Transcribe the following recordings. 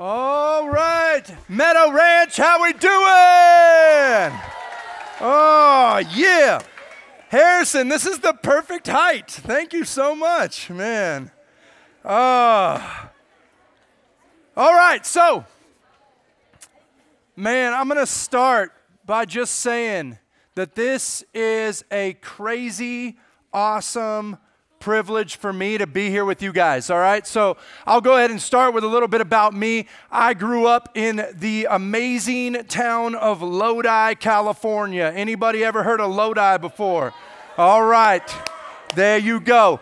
All right, Meadow Ranch, how we doing? Oh, yeah. Harrison, this is the perfect height. Thank you so much, man. Ah. all right, so, man, I'm going to start by just saying that this is a crazy, awesome, privilege for me to be here with you guys, all right? So I'll go ahead and start with a little bit about me. I grew up in the amazing town of Lodi, California. Anybody ever heard of Lodi before? All right, there you go.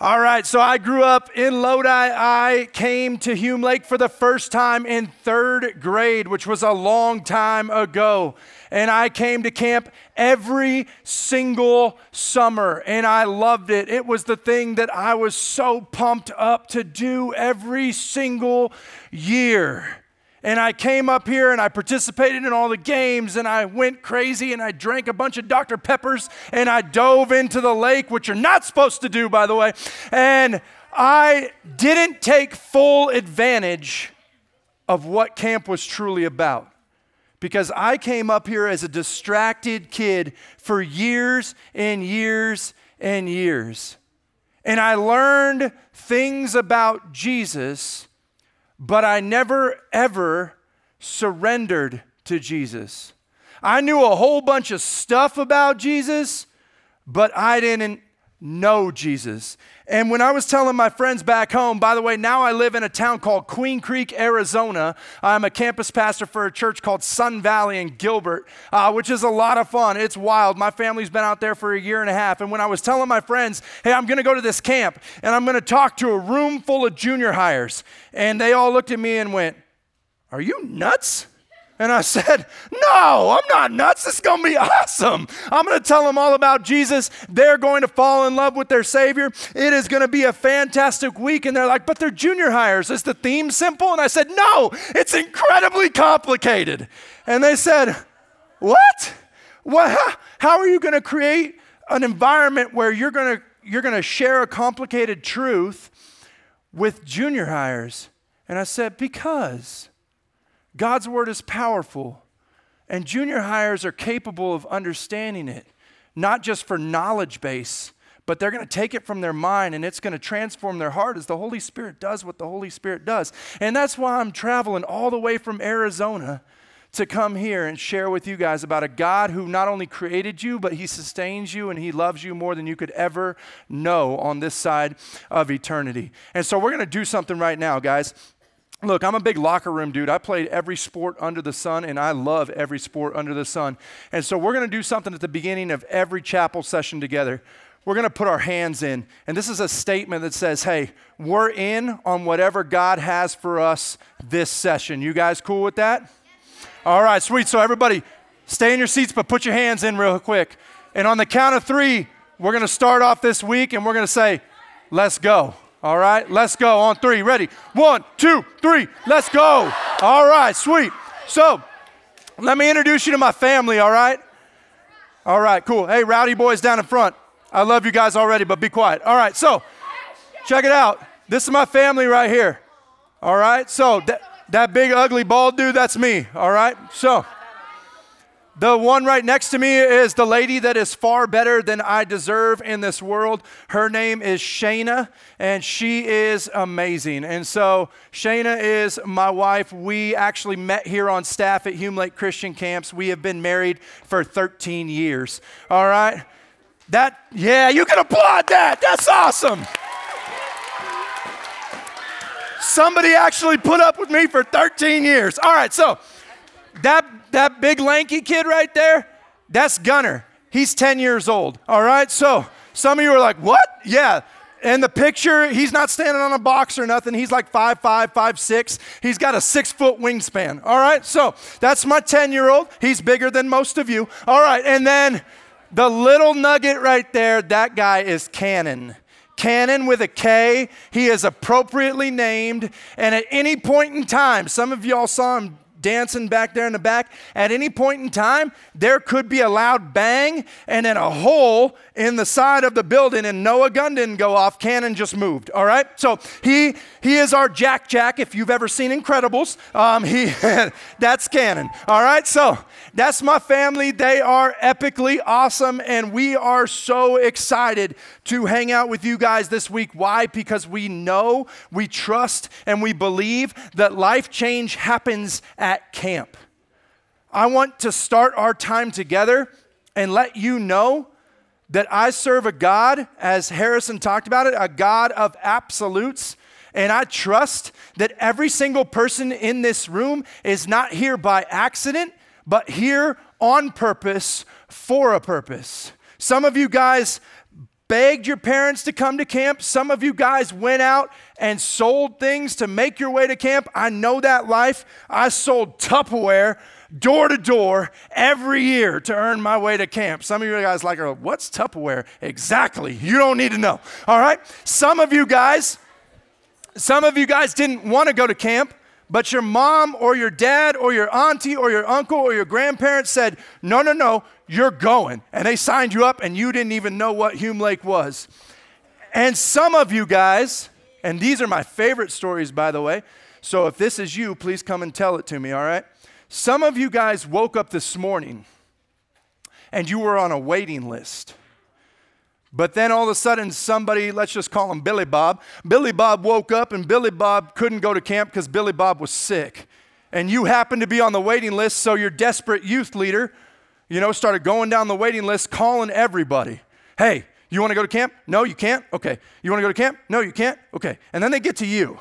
All right, so I grew up in Lodi. I came to Hume Lake for the first time in third grade, which was a long time ago. And I came to camp every single summer, and I loved it. It was the thing that I was so pumped up to do every single year. And I came up here and I participated in all the games and I went crazy and I drank a bunch of Dr. Peppers and I dove into the lake, which you're not supposed to do, by the way. And I didn't take full advantage of what camp was truly about because I came up here as a distracted kid for years and years and years. And I learned things about Jesus but I never ever surrendered to Jesus. I knew a whole bunch of stuff about Jesus, but I didn't know Jesus. And when I was telling my friends back home, by the way, now I live in a town called Queen Creek, Arizona. I'm a campus pastor for a church called Sun Valley in Gilbert, uh, which is a lot of fun. It's wild. My family's been out there for a year and a half. And when I was telling my friends, hey, I'm going to go to this camp and I'm going to talk to a room full of junior highers, and they all looked at me and went, Are you nuts? And I said, No, I'm not nuts. This is going to be awesome. I'm going to tell them all about Jesus. They're going to fall in love with their Savior. It is going to be a fantastic week. And they're like, But they're junior highers. Is the theme simple? And I said, No, it's incredibly complicated. And they said, What? What? How, are you going to create an environment where you're going to you're going to share a complicated truth with junior highers? And I said, Because God's word is powerful, and junior highers are capable of understanding it, not just for knowledge base, but they're going to take it from their mind and it's going to transform their heart as the Holy Spirit does what the Holy Spirit does. And that's why I'm traveling all the way from Arizona to come here and share with you guys about a God who not only created you, but He sustains you and He loves you more than you could ever know on this side of eternity. And so we're going to do something right now, guys. Look, I'm a big locker room dude. I played every sport under the sun, and I love every sport under the sun. And so we're going to do something at the beginning of every chapel session together. We're going to put our hands in. And this is a statement that says, hey, we're in on whatever God has for us this session. You guys cool with that? All right, sweet. So, everybody, stay in your seats, but put your hands in real quick. And on the count of three, we're going to start off this week and we're going to say, let's go. All right, let's go on three. Ready? One, two, three, let's go. All right, sweet. So, let me introduce you to my family, all right? All right, cool. Hey, rowdy boys down in front. I love you guys already, but be quiet. All right, so check it out. This is my family right here. All right, so that, that big, ugly, bald dude, that's me. All right, so. The one right next to me is the lady that is far better than I deserve in this world. Her name is Shayna, and she is amazing. And so, Shayna is my wife. We actually met here on staff at Hume Lake Christian Camps. We have been married for 13 years. All right? That, yeah, you can applaud that. That's awesome. Somebody actually put up with me for 13 years. All right, so that that big lanky kid right there, that's Gunner. He's 10 years old. All right? So some of you are like, what? Yeah. In the picture, he's not standing on a box or nothing. He's like five five, five six. He's got a six foot wingspan. All right? So that's my 10 year old. He's bigger than most of you. All right. And then the little nugget right there, that guy is Cannon. Cannon with a K. He is appropriately named. And at any point in time, some of y'all saw him dancing back there in the back. At any point in time, there could be a loud bang and then a hole in the side of the building, and Noah gun didn't go off. Cannon just moved. All right. So he he is our Jack Jack. If you've ever seen Incredibles, um, he that's Cannon. All right. So that's my family. They are epically awesome, and we are so excited to hang out with you guys this week. Why? Because we know, we trust, and we believe that life change happens at camp. I want to start our time together and let you know that I serve a God, as Harrison talked about it, a God of absolutes. And I trust that every single person in this room is not here by accident, but here on purpose for a purpose. Some of you guys begged your parents to come to camp. Some of you guys went out and sold things to make your way to camp. I know that life. I sold Tupperware door to door every year to earn my way to camp. Some of you guys like, oh, what's Tupperware? Exactly. You don't need to know. All right. Some of you guys, some of you guys didn't want to go to camp but your mom or your dad or your auntie or your uncle or your grandparents said, No, no, no, you're going. And they signed you up and you didn't even know what Hume Lake was. And some of you guys, and these are my favorite stories, by the way. So if this is you, please come and tell it to me, all right? Some of you guys woke up this morning and you were on a waiting list. But then all of a sudden, somebody, let's just call him Billy Bob, Billy Bob woke up and Billy Bob couldn't go to camp because Billy Bob was sick. And you happened to be on the waiting list, so your desperate youth leader, you know, started going down the waiting list, calling everybody. Hey, you want to go to camp? No, you can't? Okay. You want to go to camp? No, you can't? Okay. And then they get to you.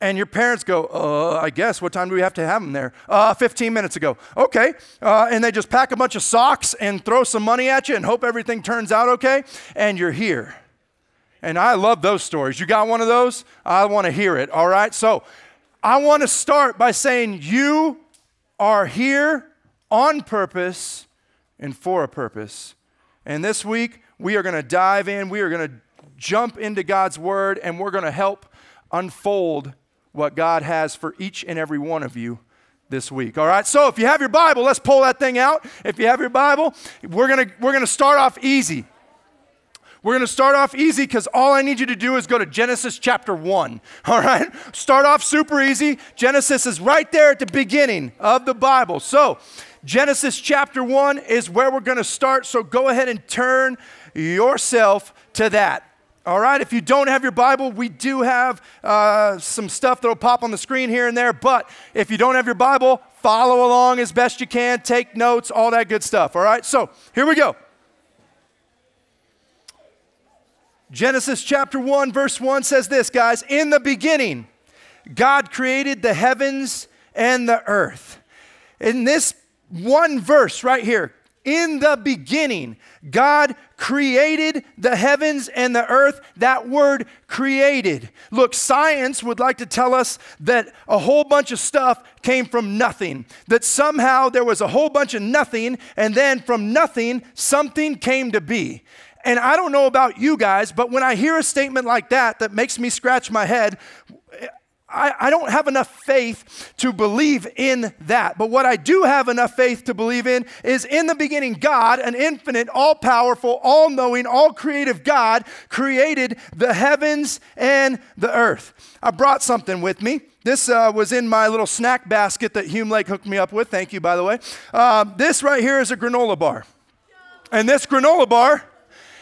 And your parents go, uh, I guess, what time do we have to have them there? Uh, 15 minutes ago. Okay. Uh, and they just pack a bunch of socks and throw some money at you and hope everything turns out okay. And you're here. And I love those stories. You got one of those? I want to hear it. All right. So I want to start by saying you are here on purpose and for a purpose. And this week, we are going to dive in. We are going to jump into God's word and we're going to help unfold what God has for each and every one of you this week. All right? So if you have your Bible, let's pull that thing out. If you have your Bible, we're going to we're going to start off easy. We're going to start off easy because all I need you to do is go to Genesis chapter 1. All right? Start off super easy. Genesis is right there at the beginning of the Bible. So, Genesis chapter 1 is where we're going to start. So, go ahead and turn yourself to that. All right, if you don't have your Bible, we do have uh, some stuff that'll pop on the screen here and there. But if you don't have your Bible, follow along as best you can, take notes, all that good stuff. All right, so here we go. Genesis chapter 1, verse 1 says this, guys In the beginning, God created the heavens and the earth. In this one verse right here, in the beginning, God created the heavens and the earth. That word created. Look, science would like to tell us that a whole bunch of stuff came from nothing, that somehow there was a whole bunch of nothing, and then from nothing, something came to be. And I don't know about you guys, but when I hear a statement like that that makes me scratch my head, I, I don't have enough faith to believe in that. But what I do have enough faith to believe in is in the beginning, God, an infinite, all powerful, all knowing, all creative God, created the heavens and the earth. I brought something with me. This uh, was in my little snack basket that Hume Lake hooked me up with. Thank you, by the way. Uh, this right here is a granola bar. And this granola bar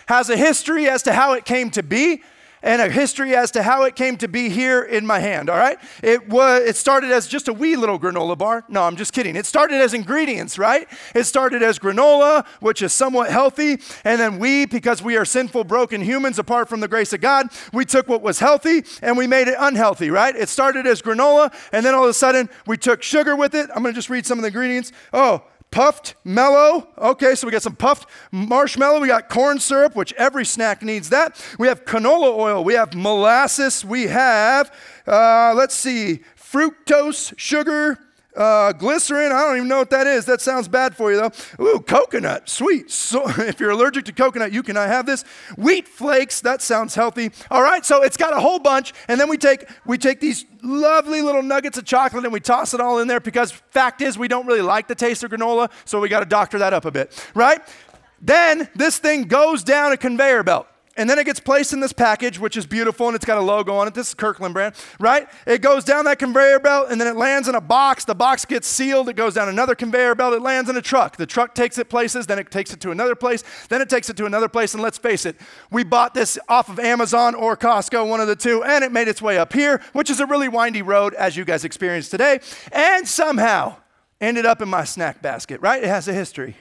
has a history as to how it came to be and a history as to how it came to be here in my hand, all right? It was it started as just a wee little granola bar. No, I'm just kidding. It started as ingredients, right? It started as granola, which is somewhat healthy, and then we because we are sinful broken humans apart from the grace of God, we took what was healthy and we made it unhealthy, right? It started as granola and then all of a sudden we took sugar with it. I'm going to just read some of the ingredients. Oh, puffed mellow. Okay, so we got some puffed marshmallow. We got corn syrup, which every snack needs that. We have canola oil. We have molasses. We have, uh, let's see, fructose, sugar, Uh, glycerin, I don't even know what that is. That sounds bad for you though. Ooh, coconut, sweet. So if you're allergic to coconut, you cannot have this. Wheat flakes, that sounds healthy. All right, so it's got a whole bunch, and then we take we take these lovely little nuggets of chocolate and we toss it all in there because fact is we don't really like the taste of granola, so we got to doctor that up a bit, right? Then this thing goes down a conveyor belt. And then it gets placed in this package, which is beautiful and it's got a logo on it. This is Kirkland brand, right? It goes down that conveyor belt and then it lands in a box. The box gets sealed. It goes down another conveyor belt. It lands in a truck. The truck takes it places, then it takes it to another place, then it takes it to another place. And let's face it, we bought this off of Amazon or Costco, one of the two, and it made its way up here, which is a really windy road, as you guys experienced today, and somehow ended up in my snack basket, right? It has a history,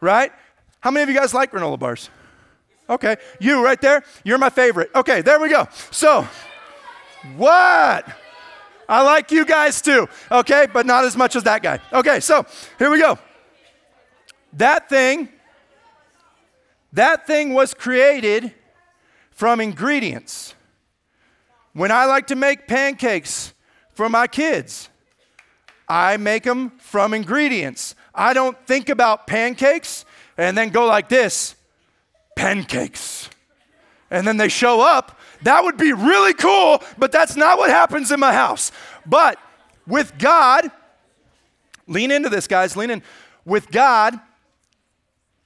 right? How many of you guys like granola bars? Okay, you right there, you're my favorite. Okay, there we go. So, what? I like you guys too, okay, but not as much as that guy. Okay, so here we go. That thing, that thing was created from ingredients. When I like to make pancakes for my kids, I make them from ingredients. I don't think about pancakes and then go like this pancakes. And then they show up. That would be really cool, but that's not what happens in my house. But with God, lean into this, guys, lean in. With God,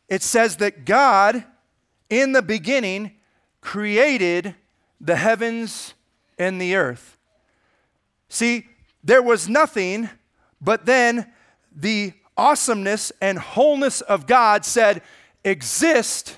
it says that God, in the beginning, created the heavens and the earth. See, there was nothing, but then the awesomeness and wholeness of God said, exist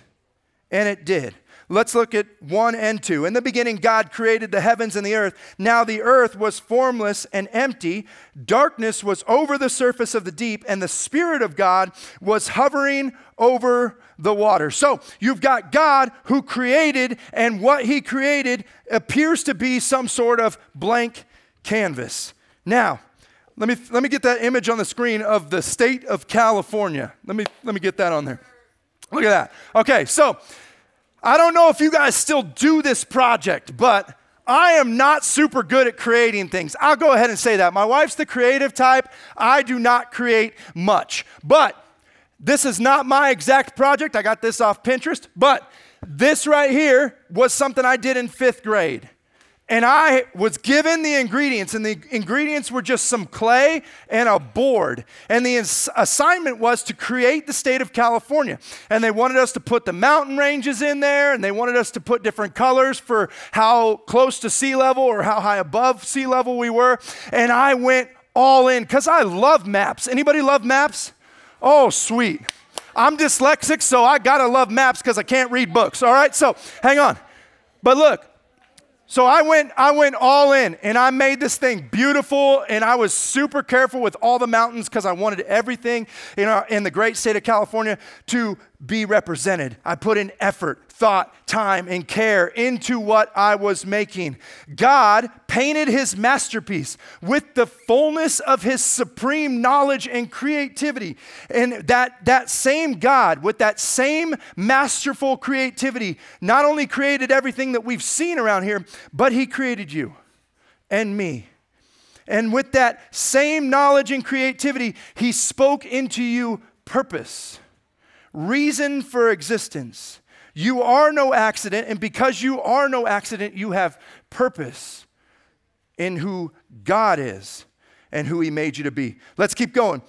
and it did. Let's look at 1 and 2. In the beginning, God created the heavens and the earth. Now the earth was formless and empty. Darkness was over the surface of the deep, and the Spirit of God was hovering over the water. So you've got God who created, and what he created appears to be some sort of blank canvas. Now, let me, let me get that image on the screen of the state of California. Let me, let me get that on there. Look at that. Okay, so I don't know if you guys still do this project, but I am not super good at creating things. I'll go ahead and say that. My wife's the creative type. I do not create much. But this is not my exact project. I got this off Pinterest. But this right here was something I did in fifth grade. And I was given the ingredients, and the ingredients were just some clay and a board. And the assignment was to create the state of California. And they wanted us to put the mountain ranges in there, and they wanted us to put different colors for how close to sea level or how high above sea level we were. And I went all in because I love maps. Anybody love maps? Oh, sweet. I'm dyslexic, so I gotta love maps because I can't read books. All right, so hang on. But look, so I went, I went all in and I made this thing beautiful and I was super careful with all the mountains because I wanted everything in, our, in the great state of California to be represented. I put in effort thought, time, and care into what I was making. God painted his masterpiece with the fullness of his supreme knowledge and creativity. And that, that same God, with that same masterful creativity, not only created everything that we've seen around here, but he created you and me. And with that same knowledge and creativity, he spoke into you purpose, reason for existence. You are no accident, and because you are no accident, you have purpose in who God is and who He made you to be. Let's keep going.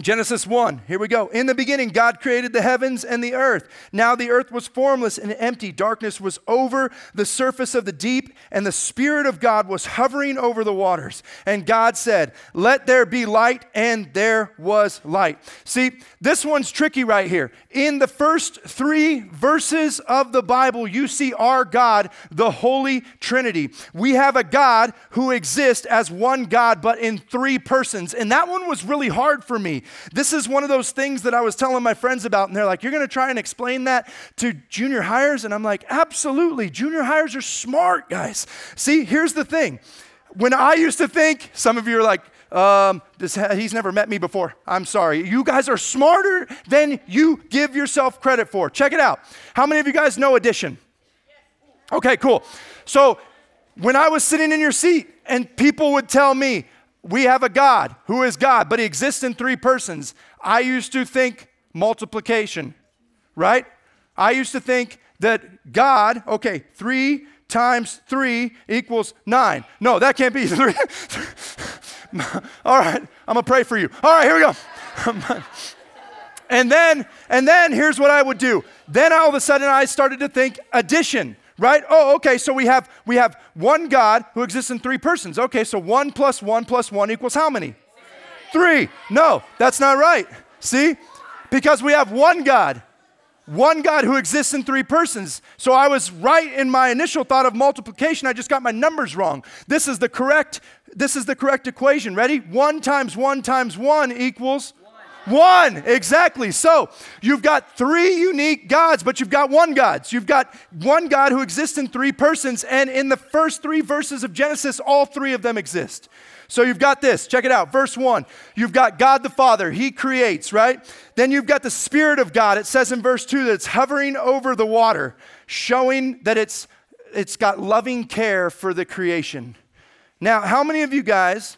Genesis 1, here we go. In the beginning, God created the heavens and the earth. Now the earth was formless and empty. Darkness was over the surface of the deep, and the Spirit of God was hovering over the waters. And God said, Let there be light, and there was light. See, this one's tricky right here. In the first three verses of the Bible, you see our God, the Holy Trinity. We have a God who exists as one God, but in three persons. And that one was really hard for me this is one of those things that I was telling my friends about, and they're like, You're going to try and explain that to junior highers? And I'm like, Absolutely. Junior highers are smart, guys. See, here's the thing. When I used to think, some of you are like, um, this, he's never met me before. I'm sorry. You guys are smarter than you give yourself credit for. Check it out. How many of you guys know addition? Okay, cool. So when I was sitting in your seat and people would tell me, we have a God who is God, but he exists in three persons. I used to think multiplication, right? I used to think that God, okay, three times three equals nine. No, that can't be three. All right, I'm gonna pray for you. All right, here we go. and then, and then here's what I would do. Then all of a sudden I started to think addition right oh okay so we have we have one god who exists in three persons okay so one plus one plus one equals how many three no that's not right see because we have one god one God who exists in three persons. So I was right in my initial thought of multiplication. I just got my numbers wrong. This is the correct this is the correct equation. Ready? 1 times 1 times 1 equals one. Exactly. So you've got three unique gods, but you've got one God. So you've got one God who exists in three persons, and in the first three verses of Genesis, all three of them exist. So you've got this, check it out. Verse 1, you've got God the Father, He creates, right? Then you've got the Spirit of God. It says in verse 2 that it's hovering over the water, showing that it's, it's got loving care for the creation. Now, how many of you guys,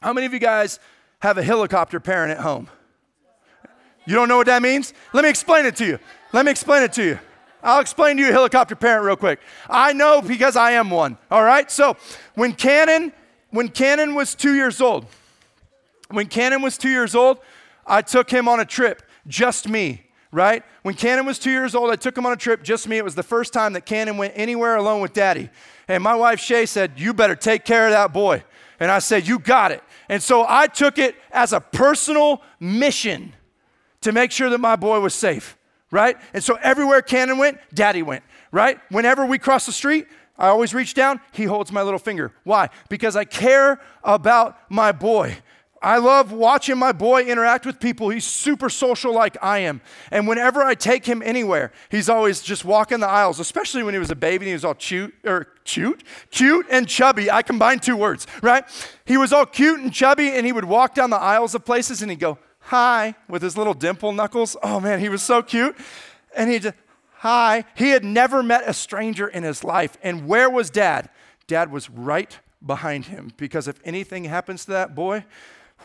how many of you guys have a helicopter parent at home? You don't know what that means? Let me explain it to you. Let me explain it to you. I'll explain to you a helicopter parent real quick. I know because I am one. All right? So, when Cannon when Cannon was two years old, when Cannon was two years old, I took him on a trip, just me, right? When Cannon was two years old, I took him on a trip, just me. It was the first time that Cannon went anywhere alone with daddy. And my wife Shay said, You better take care of that boy. And I said, You got it. And so I took it as a personal mission to make sure that my boy was safe, right? And so everywhere Cannon went, daddy went, right? Whenever we cross the street, I always reach down, he holds my little finger. Why? Because I care about my boy. I love watching my boy interact with people. He's super social like I am. And whenever I take him anywhere, he's always just walking the aisles, especially when he was a baby and he was all cute or cute, cute and chubby. I combined two words, right? He was all cute and chubby and he would walk down the aisles of places and he'd go, "Hi" with his little dimple knuckles. Oh man, he was so cute. And he'd Hi. He had never met a stranger in his life. And where was dad? Dad was right behind him because if anything happens to that boy,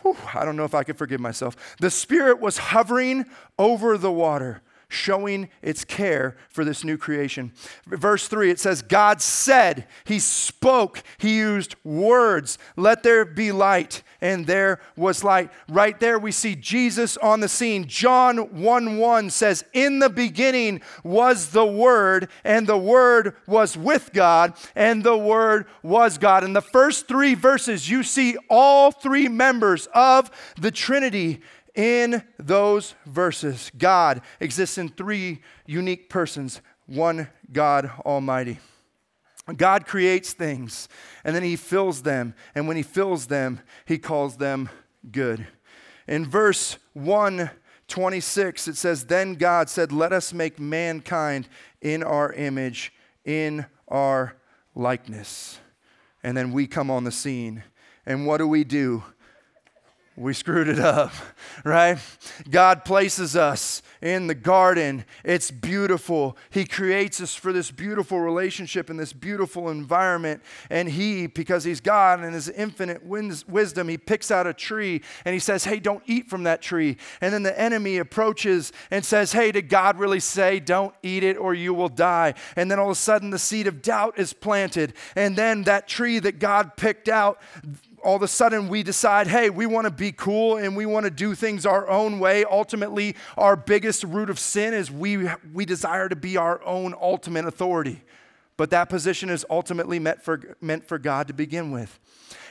whew, I don't know if I could forgive myself. The Spirit was hovering over the water showing its care for this new creation. Verse 3, it says, God said, He spoke, He used words, let there be light, and there was light. Right there, we see Jesus on the scene. John 1 1 says, In the beginning was the Word, and the Word was with God, and the Word was God. In the first three verses, you see all three members of the Trinity in those verses, God exists in three unique persons one God Almighty. God creates things and then he fills them. And when he fills them, he calls them good. In verse 126, it says, Then God said, Let us make mankind in our image, in our likeness. And then we come on the scene. And what do we do? We screwed it up, right? God places us in the garden. It's beautiful. He creates us for this beautiful relationship and this beautiful environment. And He, because He's God and His infinite wisdom, He picks out a tree and He says, Hey, don't eat from that tree. And then the enemy approaches and says, Hey, did God really say, Don't eat it or you will die? And then all of a sudden, the seed of doubt is planted. And then that tree that God picked out, all of a sudden we decide, hey, we want to be cool and we want to do things our own way. Ultimately, our biggest root of sin is we, we desire to be our own ultimate authority. But that position is ultimately meant for, meant for God to begin with.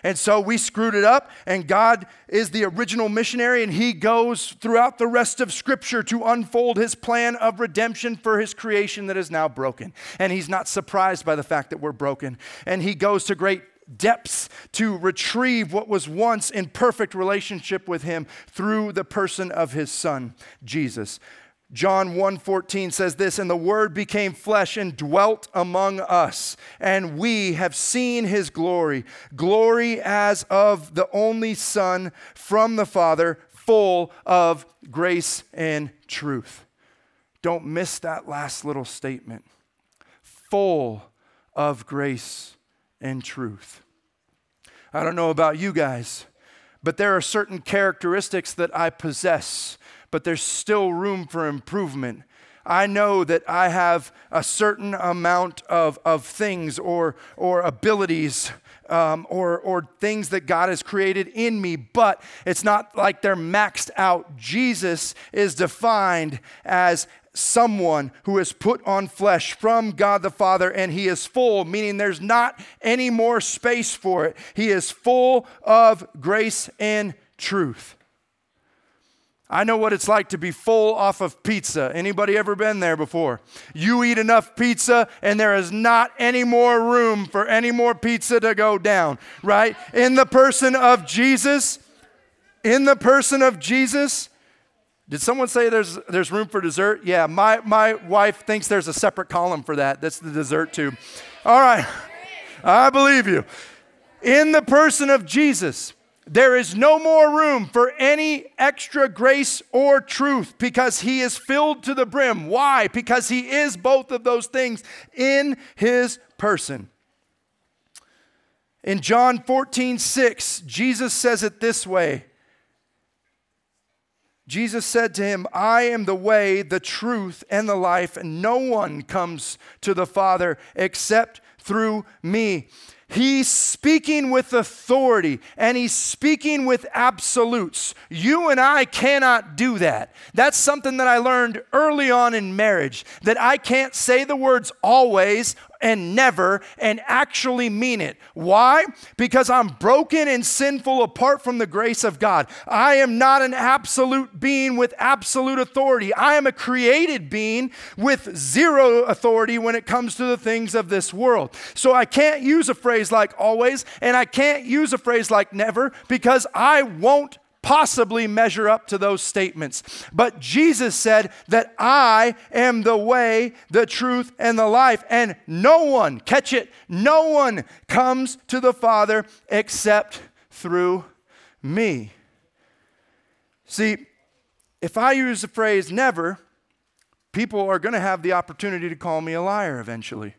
And so we screwed it up, and God is the original missionary, and He goes throughout the rest of Scripture to unfold His plan of redemption for His creation that is now broken. And He's not surprised by the fact that we're broken. And He goes to great depths to retrieve what was once in perfect relationship with him through the person of his son Jesus. John 1:14 says this and the word became flesh and dwelt among us and we have seen his glory glory as of the only son from the father full of grace and truth. Don't miss that last little statement. Full of grace and truth. I don't know about you guys, but there are certain characteristics that I possess, but there's still room for improvement. I know that I have a certain amount of, of things or, or abilities um, or, or things that God has created in me, but it's not like they're maxed out. Jesus is defined as someone who has put on flesh from God the Father, and he is full, meaning there's not any more space for it. He is full of grace and truth. I know what it's like to be full off of pizza. Anybody ever been there before? You eat enough pizza and there is not any more room for any more pizza to go down, right? In the person of Jesus, in the person of Jesus, did someone say there's, there's room for dessert? Yeah, my, my wife thinks there's a separate column for that. That's the dessert tube. All right, I believe you. In the person of Jesus, there is no more room for any extra grace or truth because he is filled to the brim. Why? Because he is both of those things in his person. In John 14, 6, Jesus says it this way Jesus said to him, I am the way, the truth, and the life, and no one comes to the Father except through me. He's speaking with authority and he's speaking with absolutes. You and I cannot do that. That's something that I learned early on in marriage that I can't say the words always and never and actually mean it. Why? Because I'm broken and sinful apart from the grace of God. I am not an absolute being with absolute authority. I am a created being with zero authority when it comes to the things of this world. So I can't use a phrase like always and I can't use a phrase like never because I won't possibly measure up to those statements. But Jesus said that I am the way, the truth, and the life, and no one, catch it, no one comes to the Father except through me. See, if I use the phrase never, people are going to have the opportunity to call me a liar eventually,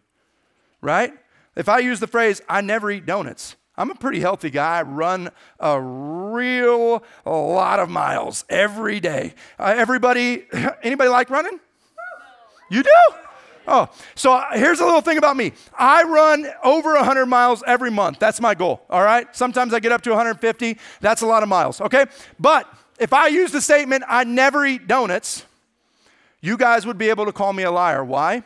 right? If I use the phrase, I never eat donuts, I'm a pretty healthy guy. I run a real lot of miles every day. Uh, everybody, anybody like running? You do? Oh, so uh, here's a little thing about me. I run over 100 miles every month. That's my goal, all right? Sometimes I get up to 150. That's a lot of miles, okay? But if I use the statement, I never eat donuts, you guys would be able to call me a liar. Why?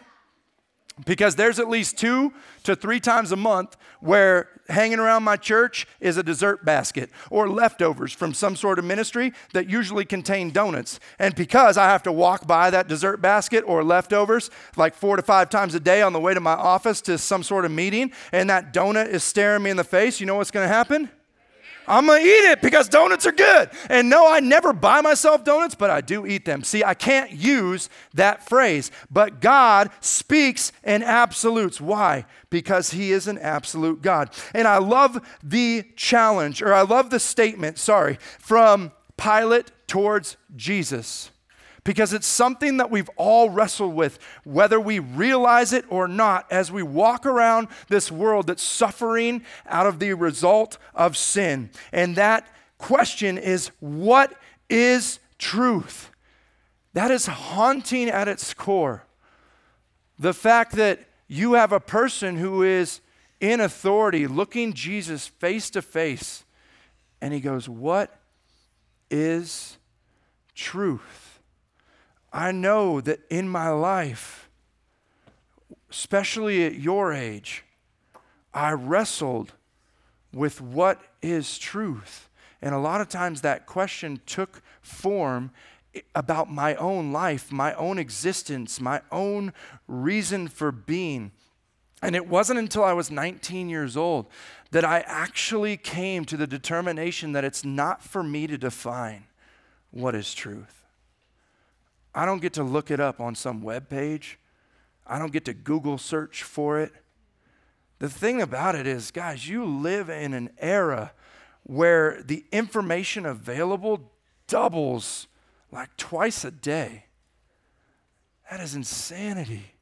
Because there's at least two to three times a month where hanging around my church is a dessert basket or leftovers from some sort of ministry that usually contain donuts. And because I have to walk by that dessert basket or leftovers like four to five times a day on the way to my office to some sort of meeting, and that donut is staring me in the face, you know what's going to happen? I'm gonna eat it because donuts are good. And no, I never buy myself donuts, but I do eat them. See, I can't use that phrase, but God speaks in absolutes. Why? Because He is an absolute God. And I love the challenge, or I love the statement, sorry, from Pilate towards Jesus because it's something that we've all wrestled with, whether we realize it or not, as we walk around this world that's suffering out of the result of sin. And that question is what is truth? That is haunting at its core. The fact that you have a person who is in authority looking Jesus face to face, and he goes, What is truth? I know that in my life, especially at your age, I wrestled with what is truth. And a lot of times that question took form about my own life, my own existence, my own reason for being. And it wasn't until I was 19 years old that I actually came to the determination that it's not for me to define what is truth. I don't get to look it up on some web page. I don't get to Google search for it. The thing about it is, guys, you live in an era where the information available doubles like twice a day. That is insanity.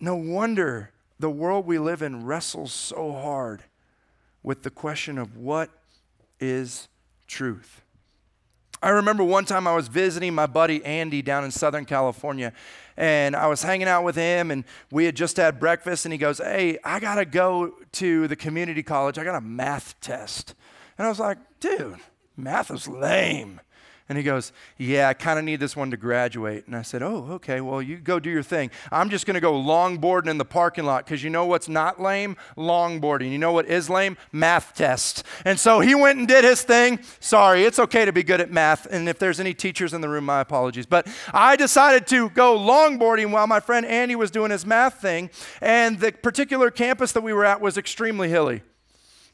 No wonder the world we live in wrestles so hard with the question of what is truth. I remember one time I was visiting my buddy Andy down in Southern California, and I was hanging out with him, and we had just had breakfast, and he goes, Hey, I gotta go to the community college. I got a math test. And I was like, Dude, math is lame. And he goes, Yeah, I kind of need this one to graduate. And I said, Oh, okay, well, you go do your thing. I'm just going to go longboarding in the parking lot because you know what's not lame? Longboarding. You know what is lame? Math test. And so he went and did his thing. Sorry, it's okay to be good at math. And if there's any teachers in the room, my apologies. But I decided to go longboarding while my friend Andy was doing his math thing. And the particular campus that we were at was extremely hilly.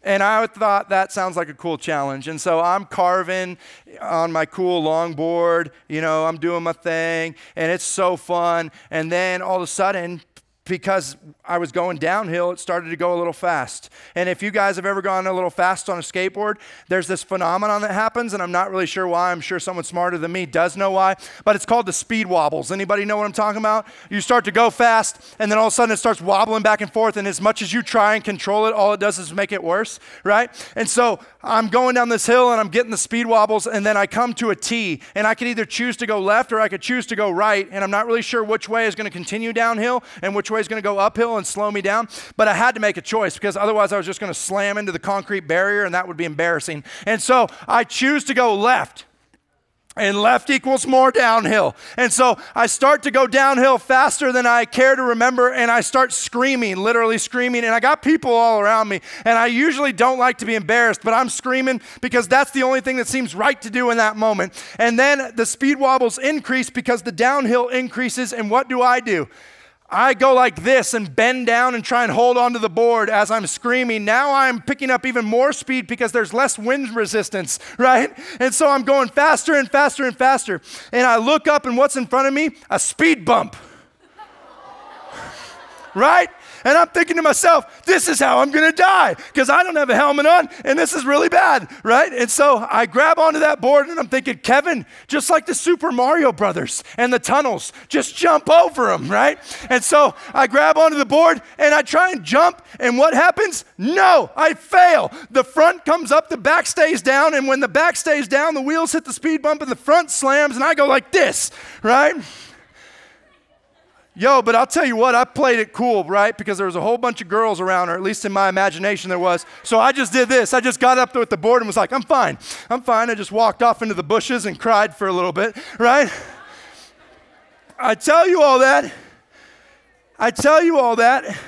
And I thought that sounds like a cool challenge. And so I'm carving on my cool longboard, you know, I'm doing my thing, and it's so fun. And then all of a sudden, because I was going downhill, it started to go a little fast. And if you guys have ever gone a little fast on a skateboard, there's this phenomenon that happens, and I'm not really sure why. I'm sure someone smarter than me does know why, but it's called the speed wobbles. Anybody know what I'm talking about? You start to go fast, and then all of a sudden it starts wobbling back and forth, and as much as you try and control it, all it does is make it worse, right? And so I'm going down this hill and I'm getting the speed wobbles, and then I come to a T, and I could either choose to go left or I could choose to go right, and I'm not really sure which way is going to continue downhill and which way is going to go uphill and slow me down. But I had to make a choice because otherwise I was just going to slam into the concrete barrier, and that would be embarrassing. And so I choose to go left and left equals more downhill. And so I start to go downhill faster than I care to remember, and I start screaming, literally screaming. And I got people all around me, and I usually don't like to be embarrassed, but I'm screaming because that's the only thing that seems right to do in that moment. And then the speed wobbles increase because the downhill increases, and what do I do? I go like this and bend down and try and hold onto the board as I'm screaming. Now I'm picking up even more speed because there's less wind resistance, right? And so I'm going faster and faster and faster. And I look up, and what's in front of me? A speed bump. right? And I'm thinking to myself, this is how I'm gonna die because I don't have a helmet on and this is really bad, right? And so I grab onto that board and I'm thinking, Kevin, just like the Super Mario Brothers and the tunnels, just jump over them, right? And so I grab onto the board and I try and jump, and what happens? No, I fail. The front comes up, the back stays down, and when the back stays down, the wheels hit the speed bump and the front slams, and I go like this, right? Yo, but I'll tell you what, I played it cool, right? Because there was a whole bunch of girls around, or at least in my imagination there was. So I just did this. I just got up there with the board and was like, I'm fine. I'm fine. I just walked off into the bushes and cried for a little bit, right? I tell you all that. I tell you all that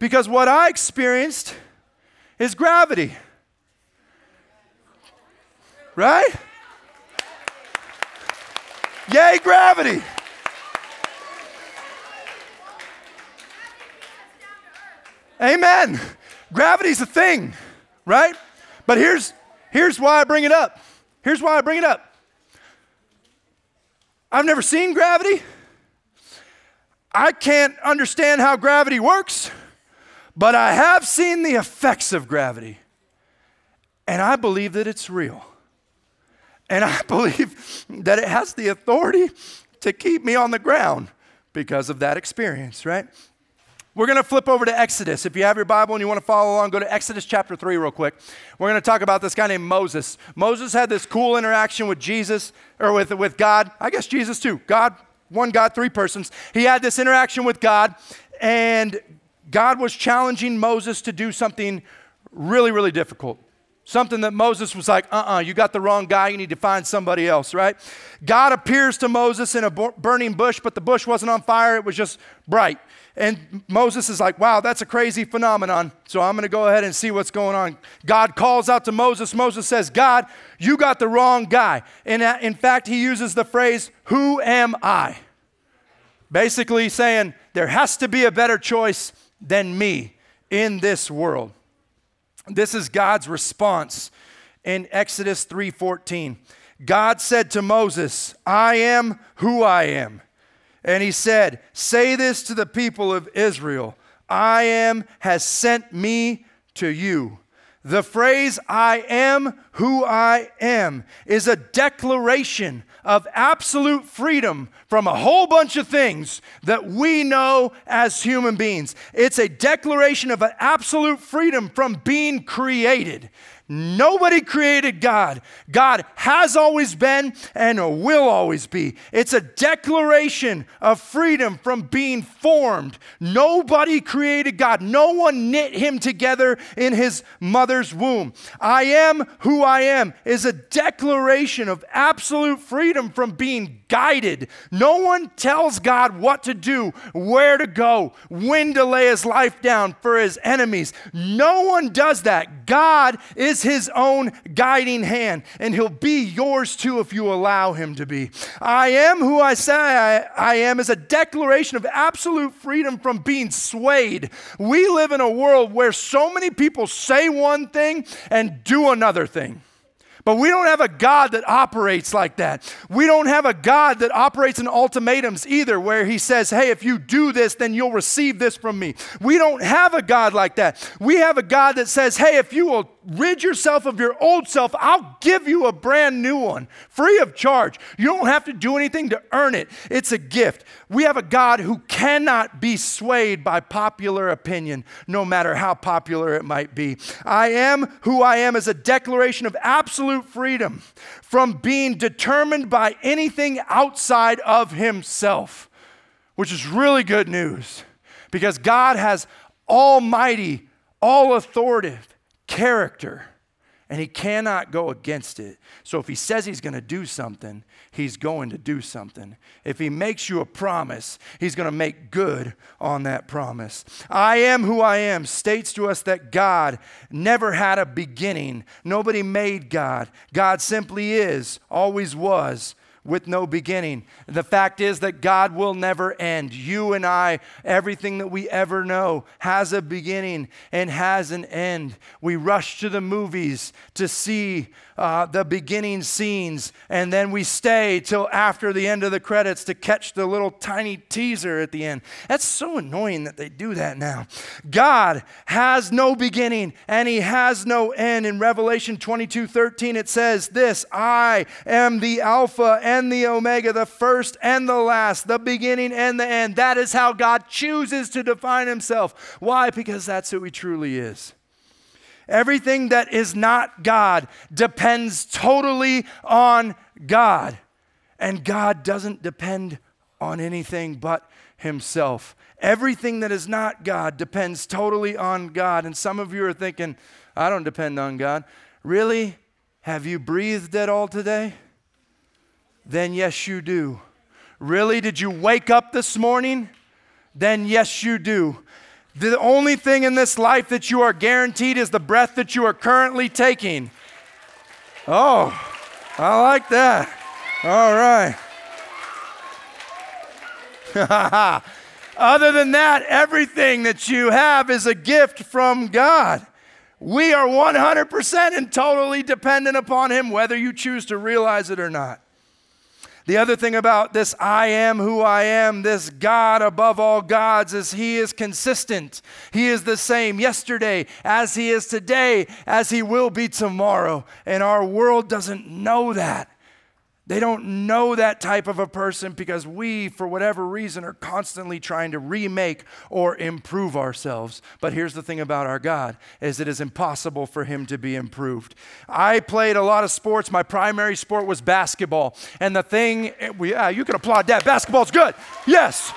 because what I experienced is gravity. Right? Yay, gravity. Amen. Gravity's a thing, right? But here's, here's why I bring it up. Here's why I bring it up. I've never seen gravity. I can't understand how gravity works, but I have seen the effects of gravity. And I believe that it's real. And I believe that it has the authority to keep me on the ground because of that experience, right? We're going to flip over to Exodus. If you have your Bible and you want to follow along, go to Exodus chapter 3 real quick. We're going to talk about this guy named Moses. Moses had this cool interaction with Jesus, or with, with God. I guess Jesus too. God, one God, three persons. He had this interaction with God, and God was challenging Moses to do something really, really difficult. Something that Moses was like, uh uh-uh, uh you got the wrong guy. You need to find somebody else, right? God appears to Moses in a burning bush, but the bush wasn't on fire, it was just bright. And Moses is like, wow, that's a crazy phenomenon. So I'm going to go ahead and see what's going on. God calls out to Moses. Moses says, God, you got the wrong guy. And uh, in fact, he uses the phrase, Who am I? Basically saying, there has to be a better choice than me in this world. This is God's response in Exodus 3:14. God said to Moses, I am who I am. And he said, Say this to the people of Israel I am has sent me to you. The phrase, I am who I am, is a declaration of absolute freedom from a whole bunch of things that we know as human beings. It's a declaration of an absolute freedom from being created. Nobody created God. God has always been and will always be. It's a declaration of freedom from being formed. Nobody created God. No one knit him together in his mother's womb. I am who I am is a declaration of absolute freedom from being guided. No one tells God what to do, where to go, when to lay his life down for his enemies. No one does that. God is his own guiding hand, and he'll be yours too if you allow him to be. I am who I say I, I am is a declaration of absolute freedom from being swayed. We live in a world where so many people say one thing and do another thing. But we don't have a God that operates like that. We don't have a God that operates in ultimatums either, where He says, hey, if you do this, then you'll receive this from me. We don't have a God like that. We have a God that says, hey, if you will rid yourself of your old self, I'll give you a brand new one free of charge. You don't have to do anything to earn it, it's a gift. We have a God who cannot be swayed by popular opinion, no matter how popular it might be. I am who I am is a declaration of absolute freedom from being determined by anything outside of Himself, which is really good news because God has almighty, all authoritative character and he cannot go against it. So if he says he's going to do something, he's going to do something. If he makes you a promise, he's going to make good on that promise. I am who I am states to us that God never had a beginning. Nobody made God. God simply is, always was, with no beginning. The fact is that God will never end. You and I, everything that we ever know, has a beginning and has an end. We rush to the movies to see uh, the beginning scenes, and then we stay till after the end of the credits to catch the little tiny teaser at the end. That's so annoying that they do that now. God has no beginning and He has no end. In Revelation 22 13, it says this I am the Alpha and the Omega, the first and the last, the beginning and the end. That is how God chooses to define Himself. Why? Because that's who He truly is. Everything that is not God depends totally on God. And God doesn't depend on anything but Himself. Everything that is not God depends totally on God. And some of you are thinking, I don't depend on God. Really? Have you breathed at all today? Then yes, you do. Really? Did you wake up this morning? Then yes, you do. The only thing in this life that you are guaranteed is the breath that you are currently taking. Oh, I like that. All right. Other than that, everything that you have is a gift from God. We are 100% and totally dependent upon Him, whether you choose to realize it or not. The other thing about this I am who I am, this God above all gods, is He is consistent. He is the same yesterday as He is today, as He will be tomorrow. And our world doesn't know that. They don't know that type of a person because we, for whatever reason, are constantly trying to remake or improve ourselves. But here's the thing about our God is it is impossible for him to be improved. I played a lot of sports. My primary sport was basketball. And the thing, yeah, you can applaud that. Basketball's good. Yes.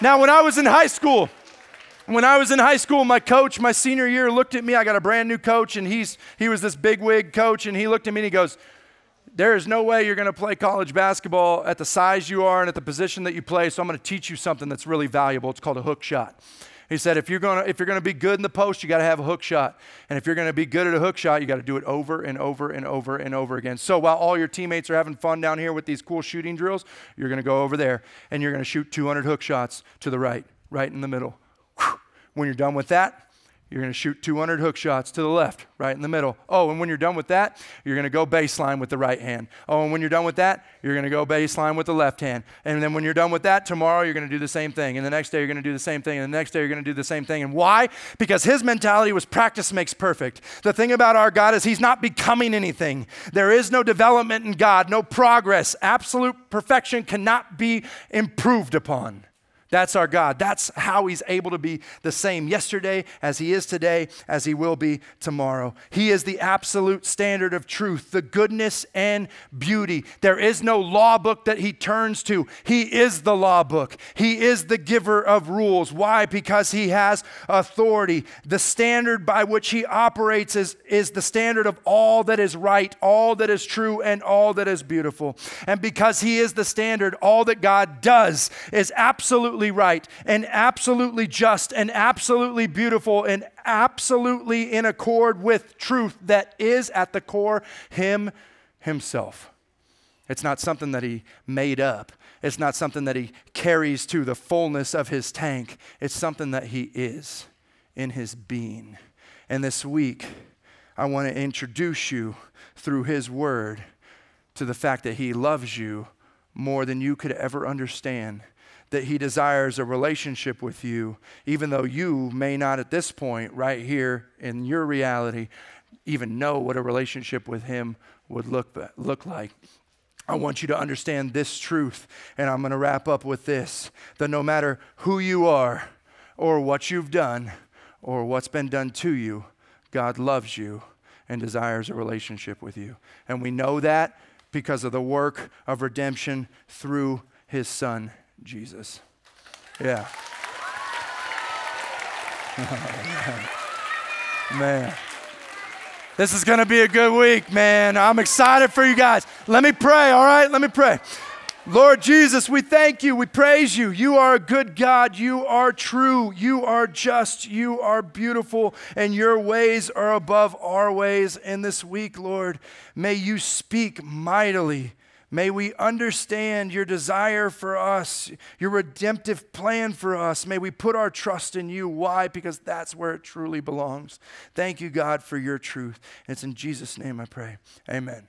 Now, when I was in high school, when I was in high school, my coach, my senior year, looked at me. I got a brand new coach, and he's he was this big wig coach, and he looked at me and he goes, there is no way you're going to play college basketball at the size you are and at the position that you play. So I'm going to teach you something that's really valuable. It's called a hook shot. He said, if you're going to if you're going to be good in the post, you got to have a hook shot, and if you're going to be good at a hook shot, you got to do it over and over and over and over again. So while all your teammates are having fun down here with these cool shooting drills, you're going to go over there and you're going to shoot 200 hook shots to the right, right in the middle. When you're done with that, You're going to shoot 200 hook shots to the left, right in the middle. Oh, and when you're done with that, you're going to go baseline with the right hand. Oh, and when you're done with that, you're going to go baseline with the left hand. And then when you're done with that, tomorrow you're going to do the same thing. And the next day you're going to do the same thing. And the next day you're going to do the same thing. And why? Because his mentality was practice makes perfect. The thing about our God is he's not becoming anything. There is no development in God, no progress. Absolute perfection cannot be improved upon. That's our God. That's how He's able to be the same yesterday as He is today, as He will be tomorrow. He is the absolute standard of truth, the goodness and beauty. There is no law book that He turns to. He is the law book. He is the giver of rules. Why? Because He has authority. The standard by which He operates is, is the standard of all that is right, all that is true, and all that is beautiful. And because He is the standard, all that God does is absolutely absolutely right and absolutely just and absolutely beautiful and absolutely in accord with truth that is at the core Him Himself. It's not something that He made up. It's not something that He carries to the fullness of His tank. It's something that He is in His being. And this week, I want to introduce you through His Word to the fact that He loves you more than you could ever understand that He desires a relationship with you, even though you may not at this point, right here in your reality, even know what a relationship with Him would look, look like. I want you to understand this truth, and I'm going to wrap up with this that no matter who you are, or what you've done, or what's been done to you, God loves you and desires a relationship with you. And we know that because of the work of redemption through his son, Jesus. Yeah. man. This is going to be a good week, man. I'm excited for you guys. Let me pray, all right? Let me pray. Lord Jesus, we thank you. We praise you. You are a good God. You are true. You are just. You are beautiful. And your ways are above our ways. And this week, Lord, may you speak mightily May we understand your desire for us, your redemptive plan for us. May we put our trust in you. Why? Because that's where it truly belongs. Thank you, God, for your truth. It's in Jesus' name I pray. Amen.